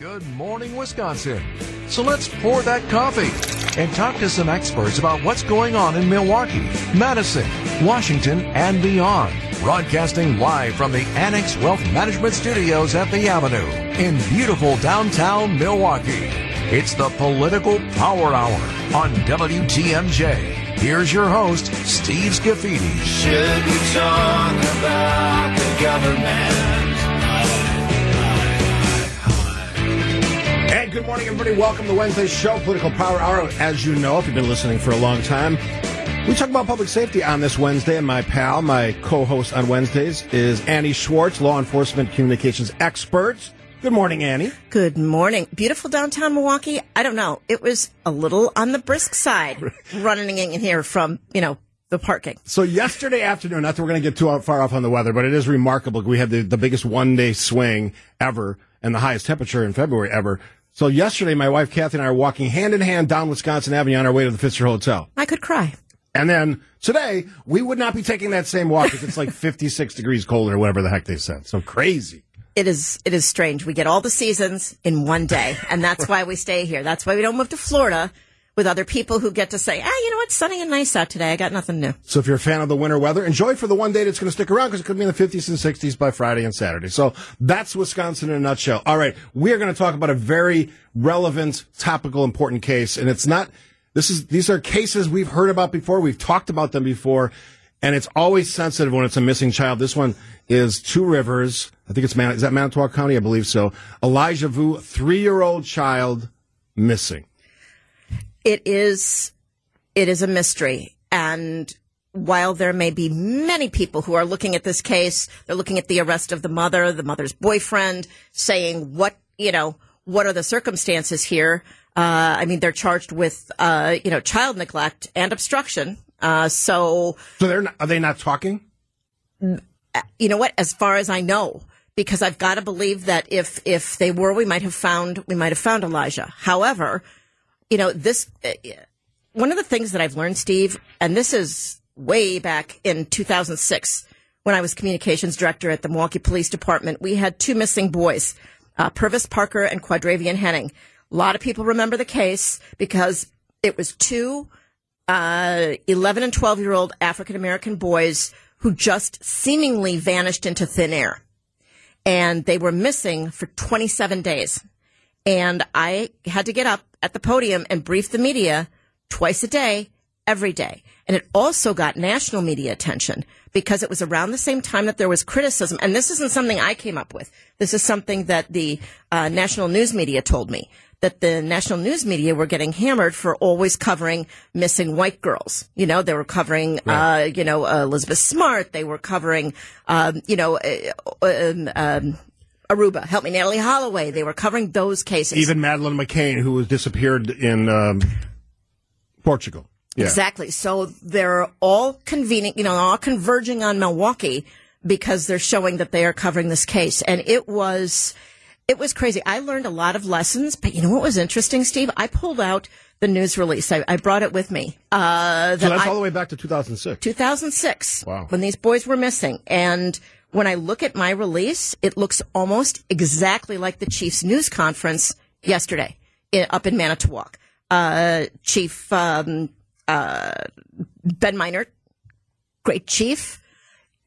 Good morning, Wisconsin. So let's pour that coffee and talk to some experts about what's going on in Milwaukee, Madison, Washington, and beyond. Broadcasting live from the Annex Wealth Management Studios at the Avenue in beautiful downtown Milwaukee. It's the Political Power Hour on WTMJ. Here's your host, Steve Scafidi. Should we talk about the government? Good morning, everybody. Welcome to Wednesday's show, Political Power Hour. As you know, if you've been listening for a long time, we talk about public safety on this Wednesday, and my pal, my co-host on Wednesdays, is Annie Schwartz, law enforcement communications expert. Good morning, Annie. Good morning. Beautiful downtown Milwaukee. I don't know. It was a little on the brisk side running in here from, you know, the parking. So yesterday afternoon, not that we're going to get too far off on the weather, but it is remarkable. We had the, the biggest one day swing ever and the highest temperature in February ever. So yesterday, my wife Kathy and I are walking hand in hand down Wisconsin Avenue on our way to the Pfister Hotel. I could cry. And then today, we would not be taking that same walk if it's like 56 degrees colder or whatever the heck they said. So crazy. It is it is strange. We get all the seasons in one day, and that's why we stay here. That's why we don't move to Florida with other people who get to say, "Ah, you know what? Sunny and nice out today. I got nothing new." So if you're a fan of the winter weather, enjoy for the one day that's going to stick around because it could be in the 50s and 60s by Friday and Saturday. So that's Wisconsin in a nutshell. All right. We are going to talk about a very relevant, topical, important case. And it's not, this is, these are cases we've heard about before. We've talked about them before. And it's always sensitive when it's a missing child. This one is Two Rivers. I think it's Man, is that Manitowoc County? I believe so. Elijah Vue, three year old child missing. It is it is a mystery and while there may be many people who are looking at this case, they're looking at the arrest of the mother, the mother's boyfriend, saying what, you know, what are the circumstances here? Uh, I mean, they're charged with, uh, you know, child neglect and obstruction. Uh, so, So they're not, are they not talking? you know what? As far as I know, because I've got to believe that if if they were, we might have found we might have found Elijah. However, you know this uh, one of the things that I've learned, Steve, and this is way back in 2006 when I was communications director at the Milwaukee Police Department. We had two missing boys, uh, Purvis Parker and Quadravian Henning. A lot of people remember the case because it was two uh, 11 and 12 year old African American boys who just seemingly vanished into thin air. And they were missing for 27 days. And I had to get up at the podium and brief the media twice a day, every day. And it also got national media attention because it was around the same time that there was criticism. And this isn't something I came up with. This is something that the uh, national news media told me that the national news media were getting hammered for always covering missing white girls. You know, they were covering, uh, you know, uh, Elizabeth Smart. They were covering, um, you know, uh, um, um, Aruba. Help me, Natalee Holloway. They were covering those cases. Even Madeleine McCain, who was disappeared in um, Portugal. Yeah. Exactly. So they're all convening, you know, all converging on Milwaukee because they're showing that they are covering this case. And it was, it was crazy. I learned a lot of lessons, but you know what was interesting, Steve? I pulled out the news release. I, I brought it with me. Uh, So that's I- all the way back to 2006. 2006 Wow. when these boys were missing. And when I look at my release, it looks almost exactly like the Chiefs news conference yesterday in, up in Manitowoc. Uh, Chief, um, uh, Ben Meinnert, great chief,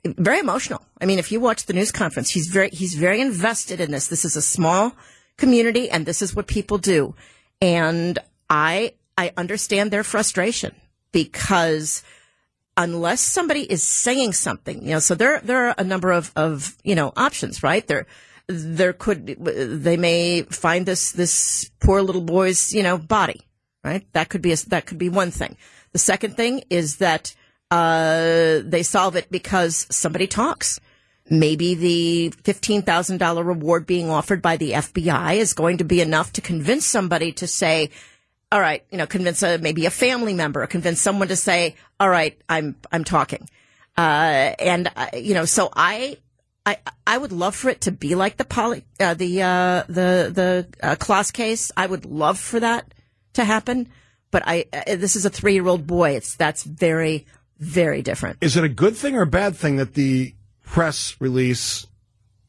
very emotional. I mean, if you watch the news conference, he's very, he's very invested in this. This is a small community and this is what people do. And I, I understand their frustration because unless somebody is saying something, you know, so there, there are a number of, of, you know, options, right? There, there could, they may find this, this poor little boy's, you know, body, right? That could be a, that could be one thing. The second thing is that, uh, they solve it because somebody talks. Maybe the $15,000 reward being offered by the FBI is going to be enough to convince somebody to say, all right, you know, convince a, maybe a family member, or convince someone to say, all right, I'm, I'm talking. Uh, and, uh, you know, so I, I, I would love for it to be like the poly, uh, the, uh, the, the, uh, Closs case. I would love for that to happen. But I, uh, this is a three year old boy. It's, that's very, very different. Is it a good thing or a bad thing that the press release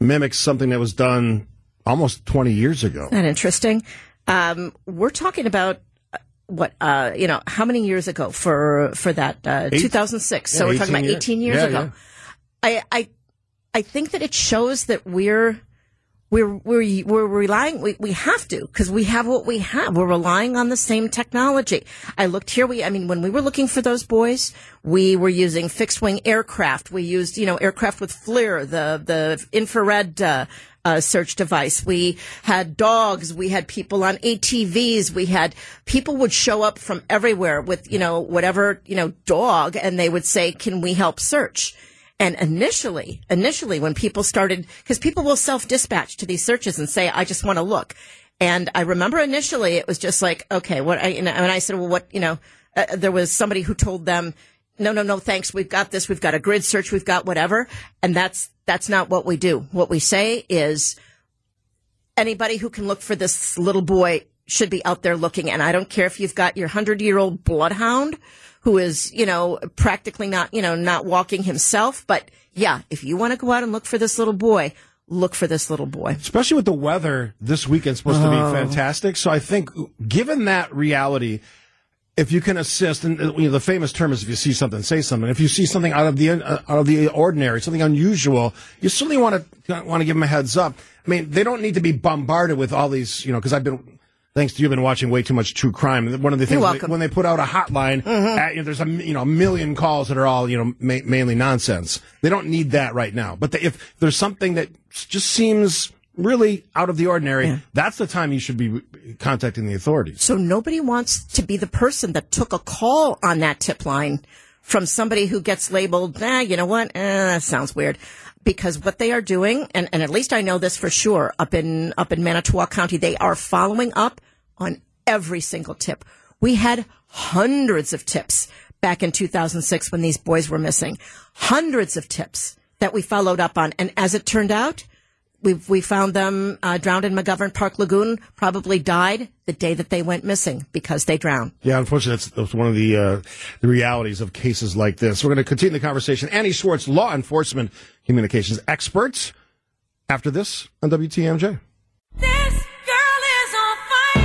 mimics something that was done almost 20 years ago. Isn't that interesting? Um, we're talking about what uh, you know how many years ago for for that uh, 2006 so we're talking about years. 18 years Yeah, ago yeah. I, I i think that it shows that we're we're we're we're relying we, we have to because we have what we have we're relying on the same technology i looked here we i mean when we were looking for those boys we were using fixed wing aircraft we used you know aircraft with FLIR the the infrared uh, uh, search device. We had dogs. We had people on ATVs. We had people would show up from everywhere with, you know, whatever, you know, dog and they would say, can we help search? And initially, initially when people started, because people will self-dispatch to these searches and say, I just want to look. And I remember initially it was just like, okay, what I, and I said, well, what, you know, uh, there was somebody who told them, no, no, no, thanks. We've got this. We've got a grid search. We've got whatever. And that's, that's not what we do. What we say is anybody who can look for this little boy should be out there looking. And I don't care if you've got your hundred year old bloodhound who is, you know, practically not, you know, not walking himself. But yeah, if you want to go out and look for this little boy, look for this little boy. especially with the weather this weekend's supposed to Oh. be fantastic. So I think, given that reality, if you can assist, and uh, you know, the famous term is if you see something, say something. If you see something out of the uh, out of the ordinary, something unusual, you certainly want to want to give them a heads up. I mean, they don't need to be bombarded with all these, you know, because I've been. Thanks to you, I've been watching way too much true crime. One of the things when they, when they put out a hotline, uh, you know, there's a you know a million calls that are all you know ma- mainly nonsense. They don't need that right now. But the, if there's something that just seems really out of the ordinary, that's the time you should be contacting the authorities. So nobody wants to be the person that took a call on that tip line from somebody who gets labeled, ah, you know what? Eh, that sounds weird. Because what they are doing, and, and at least I know this for sure, up in, up in Manitowoc County, they are following up on every single tip. We had hundreds of tips back in 2006 when these boys were missing. Hundreds of tips that we followed up on. And as it turned out, we we found them uh, drowned in McGovern Park Lagoon. Probably died the day that they went missing because they drowned. Yeah, unfortunately, that's, that's one of the uh, the realities of cases like this. We're going to continue the conversation. Annie Schwartz, law enforcement communications experts after this on WTMJ. This girl is on fire.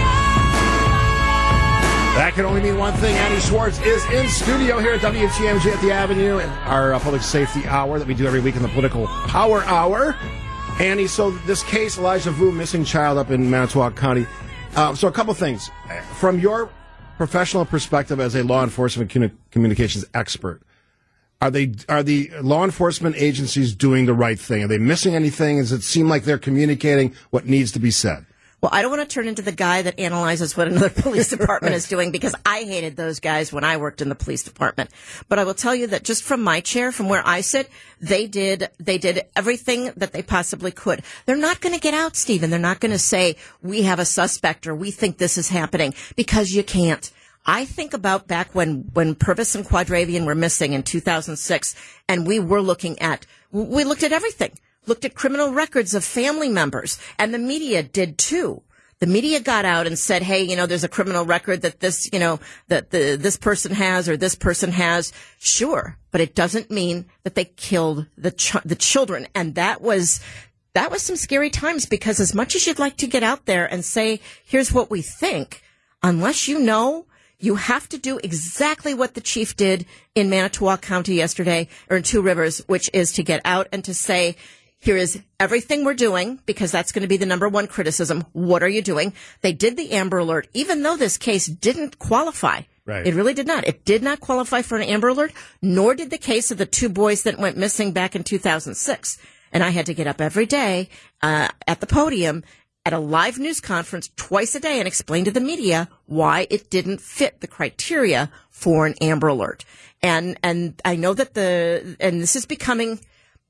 That can only mean one thing. Annie Schwartz is in studio here at WTMJ at the Avenue and our uh, public safety hour that we do every week in the political power hour. Annie, so this case, Elijah Vue, missing child up in Manitowoc County. Uh, so a couple things. From your professional perspective as a law enforcement communications expert, are they are the law enforcement agencies doing the right thing? Are they missing anything? Does it seem like they're communicating what needs to be said? Well, I don't want to turn into the guy that analyzes what another police department is doing because I hated those guys when I worked in the police department. But I will tell you that just from my chair, from where I sit, they did, they did everything that they possibly could. They're not going to get out, Stephen. They're not going to say, we have a suspect or we think this is happening because you can't. I think about back when, when Purvis and Quadravian were missing in 2006 and we were looking at, we looked at everything looked at criminal records of family members and the media did too. The media got out and said, "Hey, you know, there's a criminal record that this, you know, that the this person has or this person has." Sure, but it doesn't mean that they killed the ch- the children, and that was that was some scary times because as much as you'd like to get out there and say, "Here's what we think," unless you know you have to do exactly what the chief did in Manitowoc County yesterday or in Two Rivers, which is to get out and to say, here is everything we're doing because that's going to be the number one criticism. What are you doing? They did the Amber Alert, even though this case didn't qualify. Right. It really did not. It did not qualify for an Amber Alert, nor did the case of the two boys that went missing back in 2006. And I had to get up every day uh, at the podium at a live news conference twice a day and explain to the media why it didn't fit the criteria for an Amber Alert. And and I know that the and this is becoming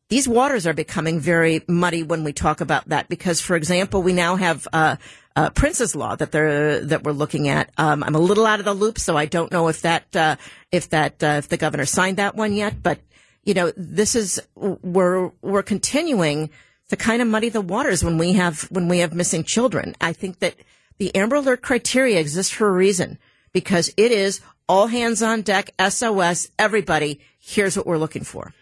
these waters are becoming very muddy when we talk about that because, for example, we now have uh, uh, Prince's Law that they're that we're looking at. Um, I'm a little out of the loop, so I don't know if that uh, if that uh, if the governor signed that one yet. But you know, this is we're we're continuing to kind of muddy the waters when we have when we have missing children. I think that the Amber Alert criteria exists for a reason because it is all hands on deck, SOS, everybody. Here's what we're looking for.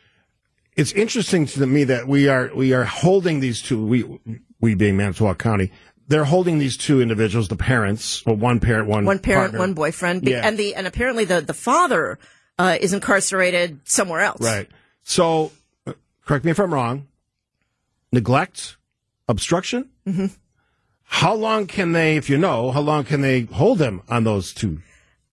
it's interesting to me that we are we are holding these two. We we being Manitowoc County, they're holding these two individuals, the parents, or one parent, one one parent, partner. one boyfriend, Yeah. and the and apparently the the father uh, is incarcerated somewhere else. Right. So, uh, correct me if I'm wrong. Neglect, obstruction. Mm-hmm. How long can they, if you know, how long can they hold them on those two?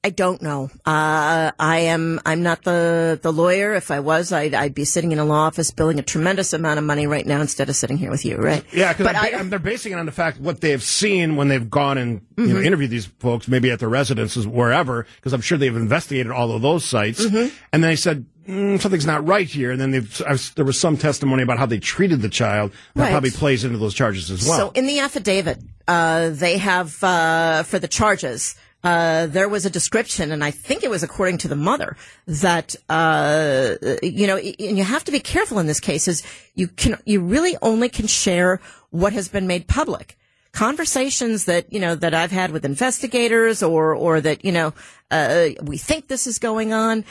I don't know. Uh, I am. I'm not the the lawyer. If I was, I'd, I'd be sitting in a law office billing a tremendous amount of money right now instead of sitting here with you. Right? Yeah, because they're basing it on the fact what they've seen when they've gone and Mm-hmm. know, interviewed these folks, maybe at their residences, wherever, because I'm sure they've investigated all of those sites. Mm-hmm. And they said, mm, something's not right here. And then there was some testimony about how they treated the child that Right. probably plays into those charges as well. So in the affidavit, uh, they have uh, for the charges. Uh, there was a description, and I think it was according to the mother that uh, you know, and you have to be careful in this case. Is you can you really only can share what has been made public. Conversations that you know that I've had with investigators, or or that you know uh, we think this is going on.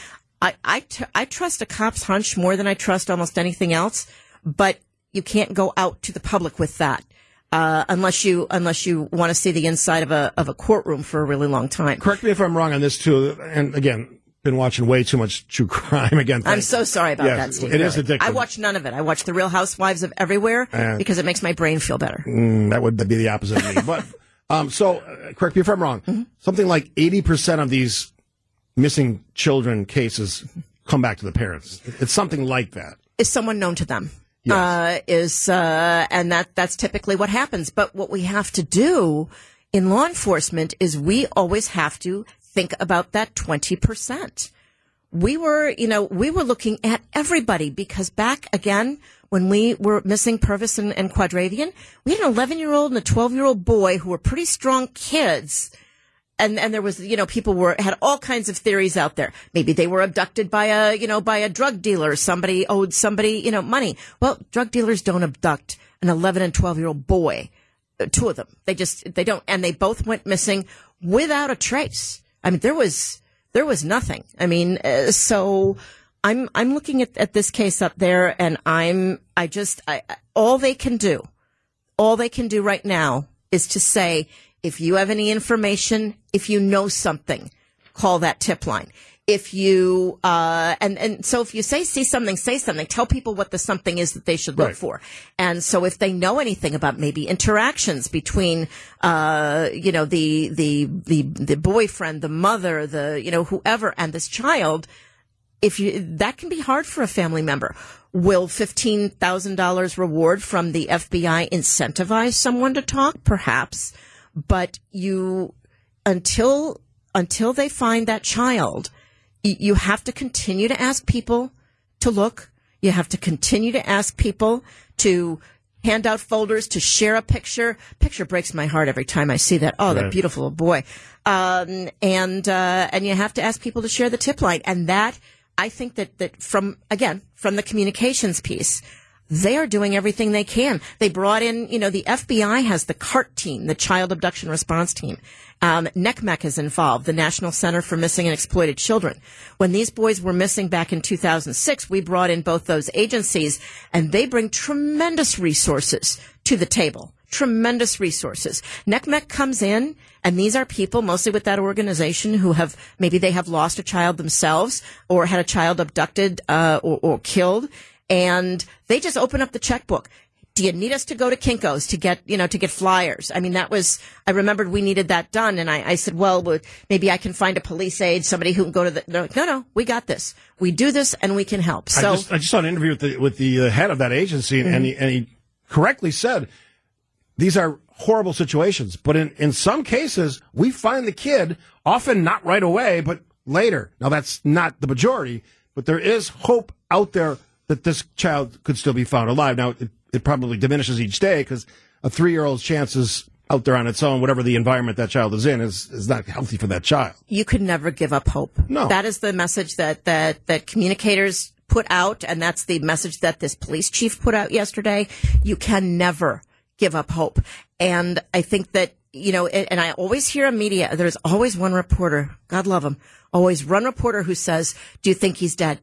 I I, t- I trust a cop's hunch more than I trust almost anything else, but you can't go out to the public with that uh, unless you unless you want to see the inside of a of a courtroom for a really long time. Correct me if I'm wrong on this too. And again, been watching way too much true crime again. I'm so sorry about Yes, that, Steve. it is really. addictive. I watch none of it. I watch The Real Housewives of Everywhere because it makes my brain feel better. Mm, that would be the opposite of me. But um, so, uh, correct me if I'm wrong. Mm-hmm. Something like 80% of these missing children cases come back to the parents. It's something like that. Is someone known to them? Yes. Uh, is uh, and that that's typically what happens. But what we have to do in law enforcement is we always have to think about that twenty percent. we were, you know, we were looking at everybody because back again when we were missing Purvis and, and Quadravian, we had an 11 year old and a 12 year old boy who were pretty strong kids. And, and there was, you know, people were, had all kinds of theories out there. Maybe they were abducted by a, you know, by a drug dealer. Somebody owed somebody, you know, money. Well, drug dealers don't abduct an 11 and 12 year old boy. Uh, Two of them. They just, they don't, and they both went missing without a trace. I mean, there was, there was nothing. I mean, uh, so I'm I'm looking at, at this case up there, and I'm I just I, I- all they can do, all they can do right now is to say if you have any information, if you know something, call that tip line. If you uh and and so if you say see something, say something. Tell people what the something is that they should look Right. for. And so if they know anything about maybe interactions between uh you know the the the the boyfriend, the mother, the you know whoever and this child, if you that can be hard for a family member. Will fifteen thousand dollars reward from the FBI incentivize someone to talk? Perhaps, but you until until they find that child, you have to continue to ask people to look. You have to continue to ask people to hand out folders, to share a picture. Picture breaks my heart every time I see that. Oh, that beautiful boy. Um, and, uh, and you have to ask people to share the tip line. And that, I think that, that from, again, from the communications piece, they are doing everything they can. They brought in, you know, the FBI has the CART team, the Child Abduction Response Team. Um, NCMEC is involved, the National Center for Missing and Exploited Children. When these boys were missing back in 2006, we brought in both those agencies and they bring tremendous resources to the table. Tremendous resources. NCMEC comes in and these are people mostly with that organization who have, maybe they have lost a child themselves or had a child abducted, uh, or, or killed and they just open up the checkbook. Do you need us to go to Kinko's to get, you know, to get flyers? I mean, that was, I remembered we needed that done. And I, I said, well, maybe I can find a police aide, somebody who can go to the, they're like, no, no, we got this. We do this and we can help. So, I just, I just saw an interview with the with the uh, head of that agency, and he and he correctly said these are horrible situations, but in in some cases we find the kid often not right away, but later. Now that's not the majority, but there is hope out there that this child could still be found alive. Now it, it probably diminishes each day because a three year old's chances out there on its own, whatever the environment that child is in, is is not healthy for that child. you could never give up hope. No. That is the message that, that, that communicators put out. And that's the message that this police chief put out yesterday. You can never give up hope. And I think that, you know, and and I always hear in media, there's always one reporter, God love him, always one reporter who says, do you think he's dead?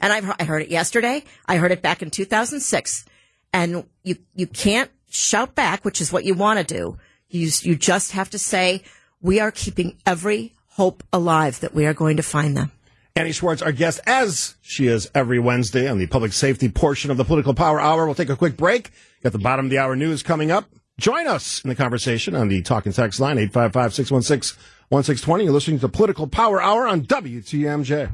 And I've, I heard it yesterday. I heard it back in 2006. And you, you can't shout back, which is what you want to do. You, you just have to say, we are keeping every hope alive that we are going to find them. Annie Schwartz, our guest, as she is every Wednesday on the public safety portion of the Political Power Hour. We'll take a quick break. Got the bottom of the hour news coming up. Join us in the conversation on the talking text line, 855-616-1620. You're listening to Political Power Hour on WTMJ.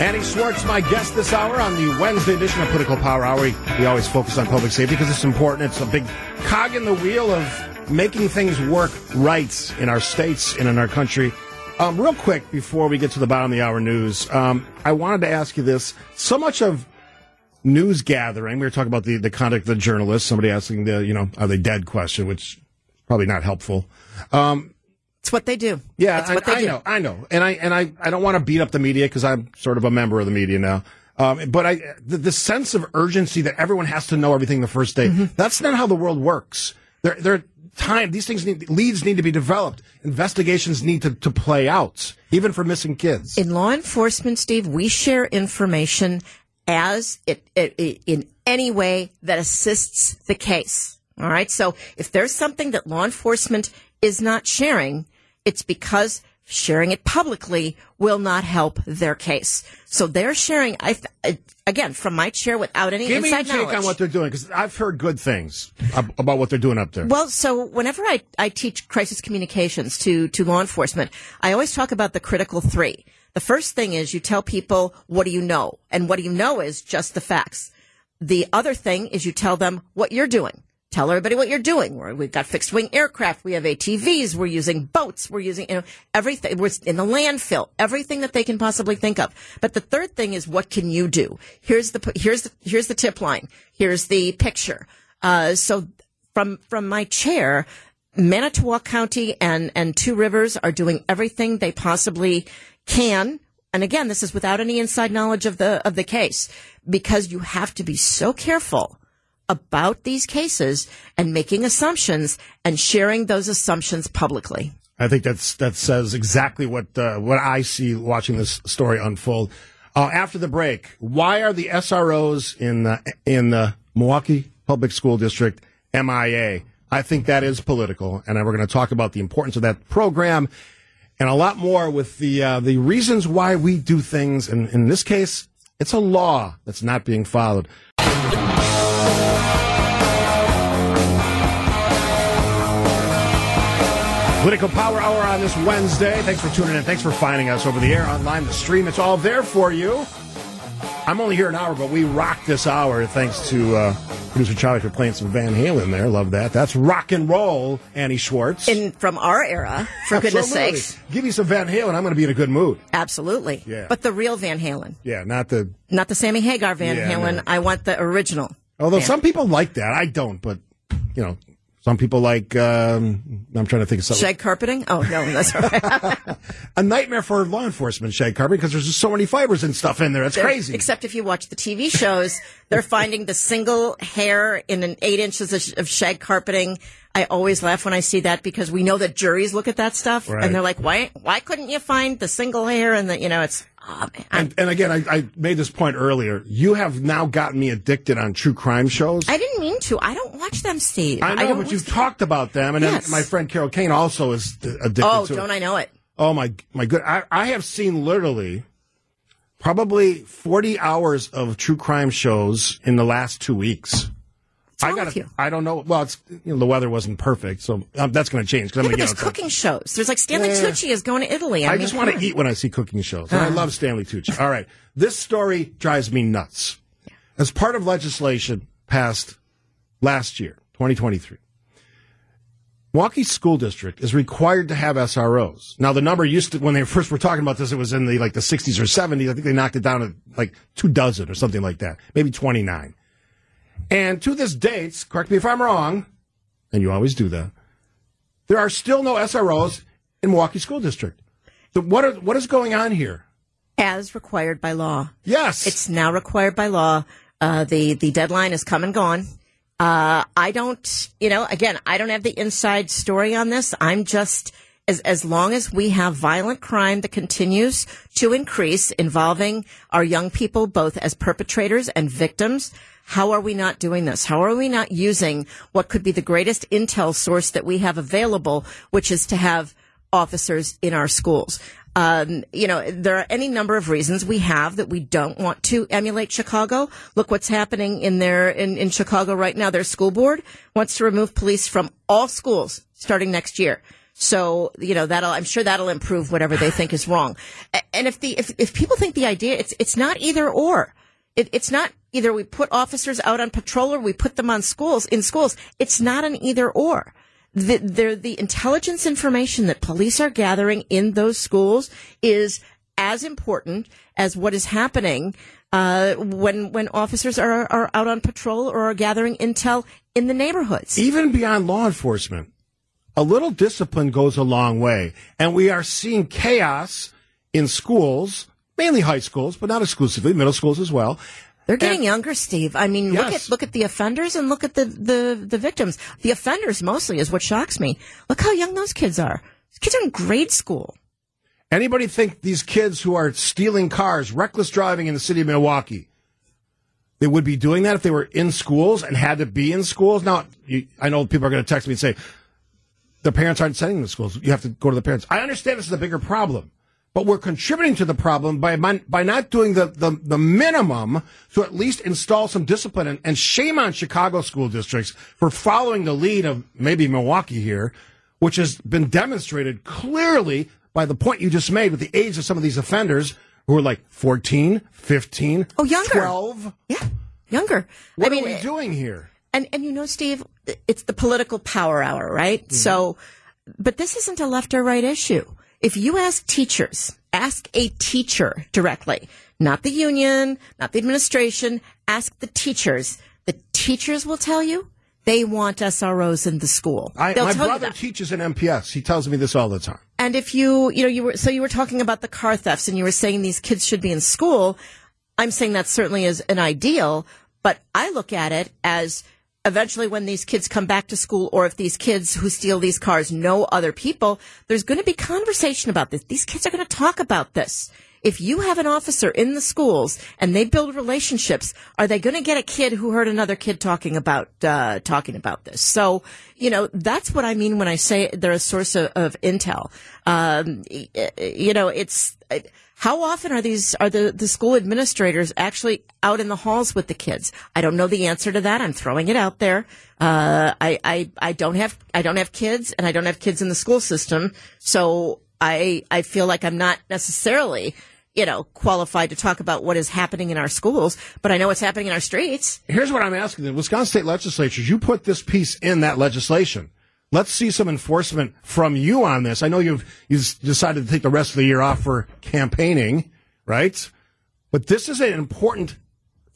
Annie Schwartz, my guest this hour on the Wednesday edition of Political Power Hour. We, we always focus on public safety because it's important. It's a big cog in the wheel of making things work right in our states and in our country. Um, real quick, before we get to the bottom of the hour news, um, I wanted to ask you this. So much of news gathering, we were talking about the, the conduct of the journalists, somebody asking the, you know, are they dead question, which probably not helpful. Um, It's what they do. yeah, I, they I do. know, I know, and I and I, I don't want to beat up the media because I'm sort of a member of the media now. Um, but I, the, the sense of urgency that everyone has to know everything the first day, Mm-hmm. that's not how the world works. There, there, time, these things need, leads need to be developed. Investigations need to, to play out, even for missing kids. In law enforcement, Steve, we share information as it, it, it in any way that assists the case. All right. So if there's something that law enforcement is not sharing, it's because sharing it publicly will not help their case. So they're sharing. I th- uh, again from my chair without any Give me your inside take on what they're doing because I've heard good things about what they're doing up there. Well, so whenever I, I teach crisis communications to, to law enforcement, I always talk about the critical three. The first thing is you tell people, what do you know? And what do you know is just the facts. The other thing is you tell them what you're doing. Tell everybody what you're doing. We're, we've got fixed wing aircraft. We have ATVs. We're using boats. We're using, you know, everything. We're in the landfill. Everything that they can possibly think of. But the third thing is what can you do? Here's the, here's the, here's the tip line. Here's the picture. Uh, so from, from my chair, Manitowoc County and, and Two Rivers are doing everything they possibly can. And again, this is without any inside knowledge of the, of the case because you have to be so careful about these cases and making assumptions and sharing those assumptions publicly. I think that's that says exactly what uh, what I see watching this story unfold. Uh, after the break, why are the SROs in the, in the Milwaukee Public School District MIA? I think that is political, and we're going to talk about the importance of that program and a lot more with the uh, the reasons why we do things. And in this case, it's a law that's not being followed. Political Power Hour on this Wednesday. Thanks for tuning in. Thanks for finding us over the air, online, the stream. It's all there for you. I'm only here an hour, but we rock this hour. Thanks to uh, producer Charlie for playing some Van Halen there. Love that. That's rock and roll, Annie Schwartz. In, from our era, for goodness sakes. Give me some Van Halen. I'm going to be in a good mood. Absolutely. Yeah. But the real Van Halen, Yeah, not the. not the Sammy Hagar Van Yeah, Halen. no. I want the original. Although Van. some people like that. I don't, but, you know, some people like. Um, I'm trying to think of something. Shag carpeting? Oh, no, that's all right. a nightmare for law enforcement, shag carpeting, because there's just so many fibers and stuff in there. It's crazy. Except if you watch the TV shows, they're finding the single hair in an eight inches of, of shag carpeting. I always laugh when I see that because we know that juries look at that stuff Right. and they're like, why, why couldn't you find the single hair? And the, you know, it's, oh. And, and again, I, I made this point earlier. You have now gotten me addicted on true crime shows. I didn't mean to. I don't watch them, Steve. I know, don't but you've them. talked about them, and Yes. then my friend Carol Kane also is addicted Oh, to don't it. I know it? Oh my, my good! I, I have seen literally probably forty hours of true crime shows in the last two weeks. I you? I don't know. Well, it's you know the weather wasn't perfect, so um, that's going to change. 'cause I'm Yeah, gonna there's cooking shows. There's like Stanley Yeah. Tucci is going to Italy. I, I mean, just want to eat when I see cooking shows. And I love Stanley Tucci. All right. This story drives me nuts. As part of legislation passed last year, 2023, Milwaukee School District is required to have SROs. Now, the number used to, when they first were talking about this, it was in the like the 60s or 70s. I think they knocked it down to like two dozen or something like that, maybe 29. And to this date, correct me if I'm wrong, and you always do that, there are still no SROs in Milwaukee School District. So what are, what is going on here? as required by law. Yes. It's now required by law. Uh, the the deadline is come and gone. Uh, I don't, you know, again, I don't have the inside story on this. I'm just as, as long as we have violent crime that continues to increase involving our young people, both as perpetrators and victims, how are we not doing this? How are we not using what could be the greatest intel source that we have available, which is to have officers in our schools? Um, you know, there are any number of reasons we have that we don't want to emulate Chicago. Look what's happening in there in, in Chicago right now. Their school board wants to remove police from all schools starting next year. So, you know, that'll, I'm sure that'll improve whatever they think is wrong. And if the, if, if people think the idea, it's, it's not either or. It, it's not either we put officers out on patrol or we put them on schools, in schools. It's not an either or. The, the, intelligence information that police are gathering in those schools is as important as what is happening uh, when when officers are are out on patrol or are gathering intel in the neighborhoods. even beyond law enforcement, a little discipline goes a long way. And we are seeing chaos in schools, mainly high schools, but not exclusively, middle schools as well. They're getting And- younger, Steve. I mean, look at look at the offenders and look at the, the the victims. The offenders mostly is what shocks me. Look how young those kids are. These kids are in grade school. Anybody think these kids who are stealing cars, reckless driving in the city of Milwaukee, they would be doing that if they were in schools and had to be in schools? Now, you, I know people are going to text me and say, the parents aren't sending them to schools. You have to go to the parents. I understand this is a bigger problem, but we're contributing to the problem by by not doing the, the, the minimum to at least install some discipline. And, and shame on Chicago school districts for following the lead of maybe Milwaukee here, which has been demonstrated clearly by the point you just made with the age of some of these offenders who are like 14, 15, Oh, younger. 12. Yeah, younger. What I mean, are we doing here? And and you know, Steve, it's the political power hour, right? Mm-hmm. So, but this isn't a left or right issue. If you ask teachers, ask a teacher directly, not the union, not the administration, ask the teachers. The teachers will tell you they want SROs in the school. I, my brother teaches in MPS. He tells me this all the time. And if you, you know, you were, so you were talking about the car thefts and you were saying these kids should be in school. I'm saying that certainly is an ideal, but I look at it as eventually when these kids come back to school or if these kids who steal these cars know other people, there's going to be conversation about this. These kids are going to talk about this. If you have an officer in the schools and they build relationships, are they going to get a kid who heard another kid talking about uh, talking about this? So, you know, that's what I mean when I say they're a source of, of intel. Um, you know, it's how often are these are the the school administrators actually out in the halls with the kids? I don't know the answer to that. I'm throwing it out there. Uh, I, I I don't have I don't have kids, and I don't have kids in the school system, so I I feel like I'm not necessarily you know qualified to talk about what is happening in our schools, but I know what's happening in our streets. Here's what I'm asking the Wisconsin State Legislature, you put this piece in that legislation. Let's see some enforcement from you on this. I know you've you've decided to take the rest of the year off for campaigning, right? But this is an important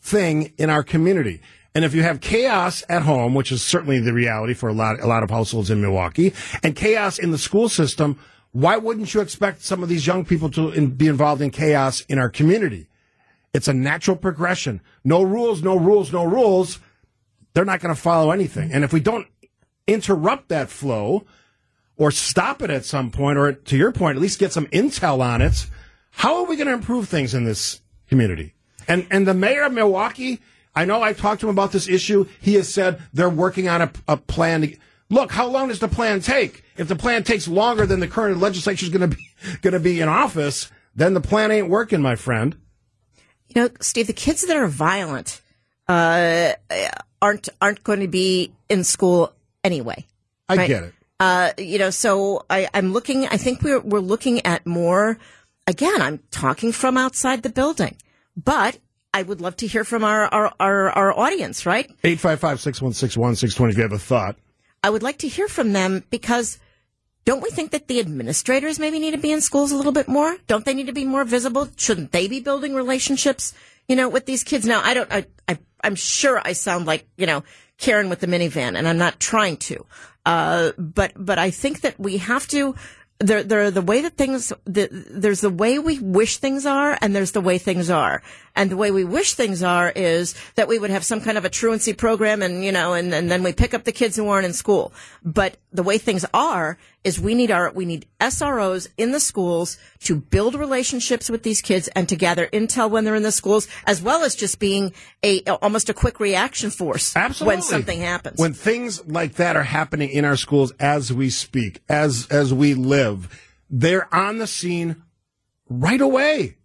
thing in our community. And if you have chaos at home, which is certainly the reality for a lot a lot of households in Milwaukee, and chaos in the school system, why wouldn't you expect some of these young people to in, be involved in chaos in our community? It's a natural progression. No rules, no rules, no rules. They're not going to follow anything. And if we don't interrupt that flow or stop it at some point, or to your point, at least get some intel on it, how are we going to improve things in this community? And and the mayor of Milwaukee, I know I talked to him about this issue. He has said they're working on a, a plan. To, look, how long does the plan take? If the plan takes longer than the current legislature is going to be going to be in office, then the plan ain't working, my friend. You know, Steve, the kids that are violent uh, aren't aren't going to be in school anyway. I Right. get it. Uh, you know, so I, I'm looking. I think we're we're looking at more. Again, I'm talking from outside the building, but I would love to hear from our our our, our audience. Right? 855 616 1620 if you have a thought. I would like to hear from them because don't we think that the administrators maybe need to be in schools a little bit more? Don't they need to be more visible? Shouldn't they be building relationships, you know, with these kids? Now, I don't, I, I, I'm sure I sound like, you know, Karen with the minivan and I'm not trying to. Uh, but, but I think that we have to, there, there are the way that things, the, there's the way we wish things are and there's the way things are. And the way we wish things are is that we would have some kind of a truancy program and, you know, and, and then we pick up the kids who aren't in school. But the way things are is we need our we need SROs in the schools to build relationships with these kids and to gather intel when they're in the schools, as well as just being a almost a quick reaction force Absolutely. when something happens. When things like that are happening in our schools as we speak, as as we live, they're on the scene right away.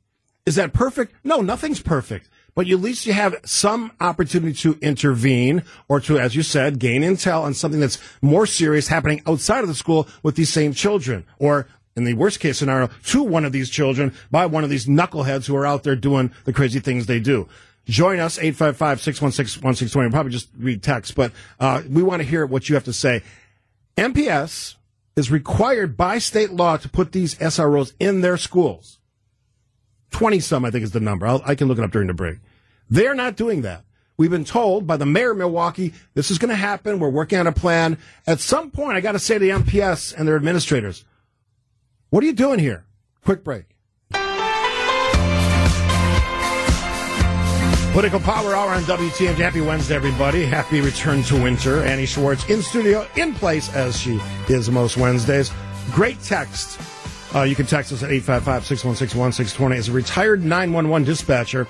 Is that perfect? No, nothing's perfect. But at least you have some opportunity to intervene or to, as you said, gain intel on something that's more serious happening outside of the school with these same children. Or in the worst case scenario, to one of these children by one of these knuckleheads who are out there doing the crazy things they do. Join us, 855-616-1620. Probably just read text, but uh, we want to hear what you have to say. MPS is required by state law to put these SROs in their schools. 20 some, I think is the number. I'll, I can look it up during the break. They're not doing that. We've been told by the mayor of Milwaukee, this is going to happen. We're working on a plan. At some point, I got to say to the MPS and their administrators, what are you doing here? Quick break. Political Power Hour on WTMJ. Happy Wednesday, everybody. Happy return to winter. Annie Schwartz in studio, in place as she is most Wednesdays. Great text. Uh, you can text us at 855-616-1620. As a retired 911 dispatcher,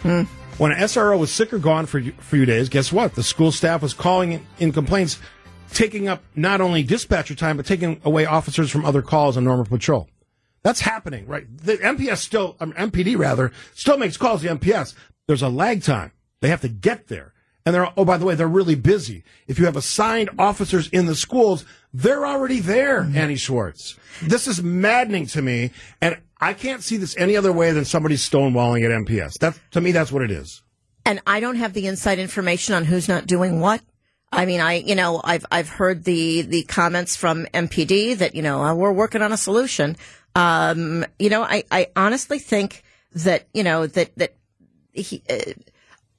when an SRO was sick or gone for a few days, guess what? The school staff was calling in, in complaints, taking up not only dispatcher time, but taking away officers from other calls on normal patrol. That's happening, right? The MPS still, um, MPD rather, still makes calls to MPS. There's a lag time. They have to get there. And they're, oh, by the way, they're really busy. If you have assigned officers in the schools, they're already there, Annie Schwartz. This is maddening to me. And I can't see this any other way than somebody stonewalling at MPS. That, to me, that's what it is. and I don't have the inside information on who's not doing what. I mean, I, you know, I've, I've heard the, the comments from MPD that, you know, uh, we're working on a solution. Um, you know, I, I honestly think that, you know, that, that he, uh,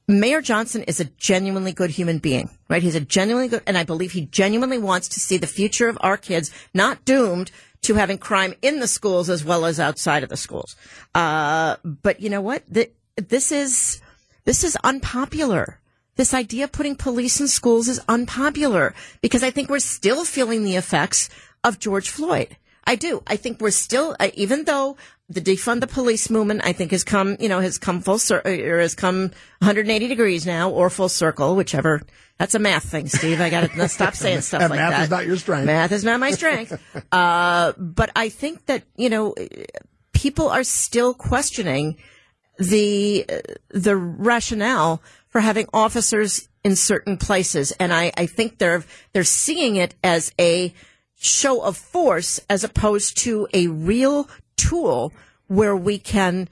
Mayor Johnson is a genuinely good human being, right? He's a genuinely good, and I believe he genuinely wants to see the future of our kids not doomed to having crime in the schools as well as outside of the schools. Uh, but you know what? Th- this is, this is unpopular. This idea of putting police in schools is unpopular because I think we're still feeling the effects of George Floyd. I do. I think we're still, uh, even though the defund the police movement, I think has come, you know, has come full circle, or has come 180 degrees now, or full circle, whichever. That's a math thing, Steve. I got to stop saying stuff like math is not your strength. Math is not my strength. uh, but I think that you know, people are still questioning the the rationale for having officers in certain places, and I, I think they're they're seeing it as a show of force as opposed to a real tool where we can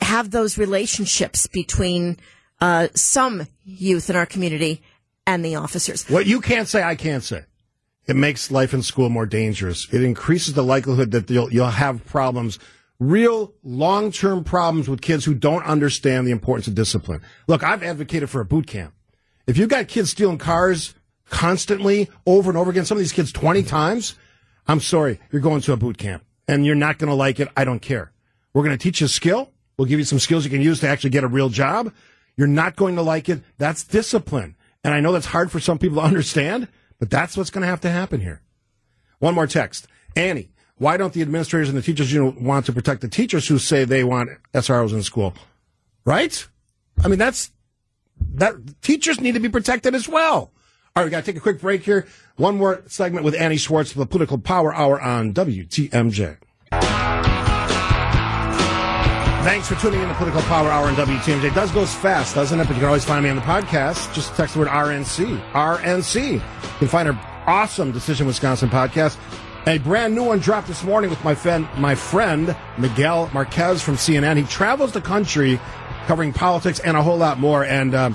have those relationships between uh, some youth in our community and the officers. What you can't say, I can't say. It makes life in school more dangerous. It increases the likelihood that you'll, you'll have problems, real long-term problems with kids who don't understand the importance of discipline. Look, I've advocated for a boot camp. If you've got kids stealing cars constantly over and over again, some of these kids 20 times, I'm sorry, you're going to a boot camp and you're not going to like it. I don't care. We're going to teach you a skill. We'll give you some skills you can use to actually get a real job. You're not going to like it. That's discipline. And I know that's hard for some people to understand, but that's what's going to have to happen here. One more text. Annie, why don't the administrators and the teachers union want to protect the teachers who say they want SROs in school? Right? I mean, that's, that teachers need to be protected as well. All right, we got to take a quick break here. One more segment with Annie Schwartz for the Political Power Hour on WTMJ. Thanks for tuning in to Political Power Hour on WTMJ. It does goes fast, doesn't it? But you can always find me on the podcast. Just text the word RNC. RNC. You can find our awesome Decision Wisconsin podcast. A brand new one dropped this morning with my friend, my friend Miguel Marquez from CNN. He travels the country covering politics and a whole lot more. And um,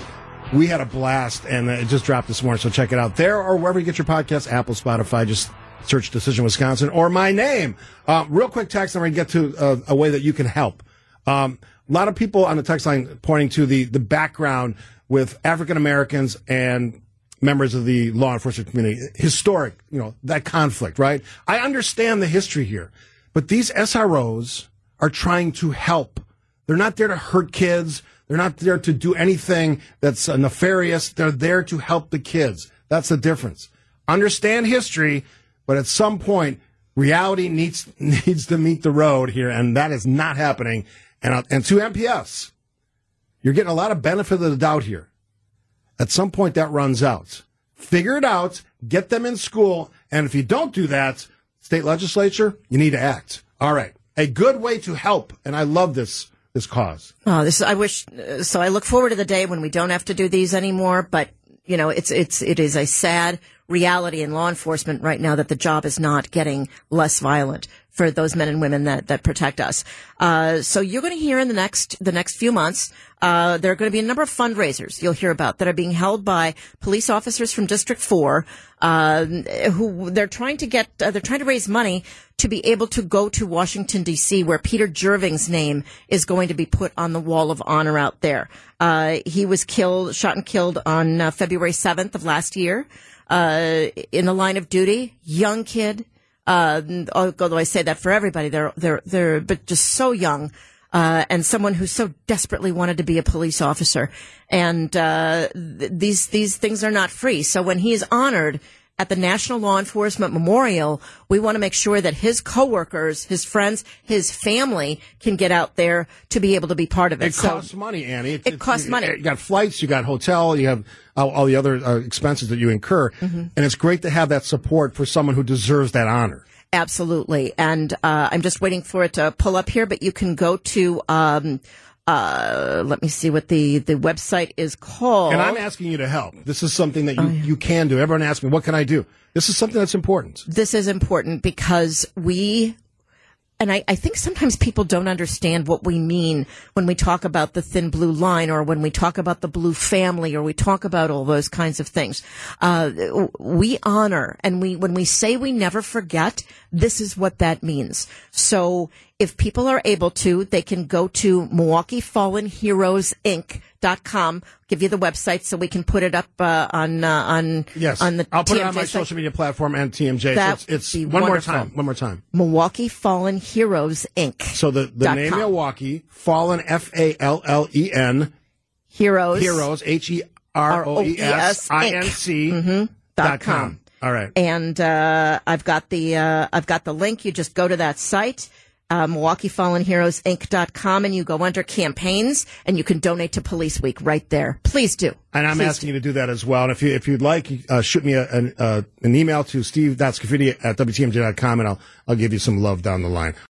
we had a blast, and it just dropped this morning. So check it out there or wherever you get your podcast, Apple, Spotify. Just search Decision Wisconsin or my name. Uh, real quick text, and we're going to get to uh, a way that you can help. Um, a lot of people on the text line pointing to the, the background with African Americans and members of the law enforcement community. Historic, you know, that conflict, right? I understand the history here, but these SROs are trying to help. They're not there to hurt kids. They're not there to do anything that's uh, nefarious. They're there to help the kids. That's the difference. understand history, but at some point, reality needs needs to meet the road here, and that is not happening. And uh, and to MPS, you're getting a lot of benefit of the doubt here. At some point, that runs out. Figure it out, get them in school, and if you don't do that, state legislature, you need to act. All right, a good way to help, and I love this this cause. Oh, this I wish. Uh, so I look forward to the day when we don't have to do these anymore. But you know, it's it's it is a sad reality in law enforcement right now that the job is not getting less violent for those men and women that that protect us. Uh, so you're going to hear in the next the next few months. Uh, there are going to be a number of fundraisers you'll hear about that are being held by police officers from District Four, uh, who they're trying to get uh, they're trying to raise money to be able to go to Washington D.C., where Peter Jerving's name is going to be put on the wall of honor out there. Uh, he was killed, shot and killed on uh, February 7th of last year uh, in the line of duty. Young kid. Uh, although I say that for everybody, they're they're they're but just so young. Uh, and someone who so desperately wanted to be a police officer, and uh, th- these these things are not free. So when he is honored at the National Law Enforcement Memorial, we want to make sure that his coworkers, his friends, his family can get out there to be able to be part of it. It So- costs money, Annie. It, It costs money. You got flights, you got hotel, you have all, all the other uh, expenses that you incur, Mm-hmm. and it's great to have that support for someone who deserves that honor. Absolutely. And uh, I'm just waiting for it to pull up here, but you can go to, um, uh, let me see what the, the website is called. And I'm asking you to help. This is something that Oh, you, you can do. Everyone asks me, what can I do? This is something that's important. this is important because we and I, I think sometimes people don't understand what we mean when we talk about the thin blue line or when we talk about the blue family or we talk about all those kinds of things. Uh, we honor and we, when we say we never forget, this is what that means. So if people are able to, they can go to Milwaukee Fallen Heroes Inc. Dot com, give you the website so we can put it up uh, on uh, on Yes. on the I'll put it on my site. social media platform and TMJ. That so it's, it's one more time. One more time. Milwaukee Fallen Heroes Inc. So the, the name com. Milwaukee, Fallen, F A L L E N, Heroes Heroes, H E R O E S I N C Mm-hmm. dot com. All right. and uh, I've got the uh, I've got the link. You just go to that site, uh, MilwaukeeFallenHeroesInc.com, and you go under campaigns, and you can donate to Police Week right there. Please do. And I'm Please asking you to do that as well. And if you if you'd like, uh, shoot me a, an, uh, an email to steve.scaffidi at wtmj.com and I'll I'll give you some love down the line.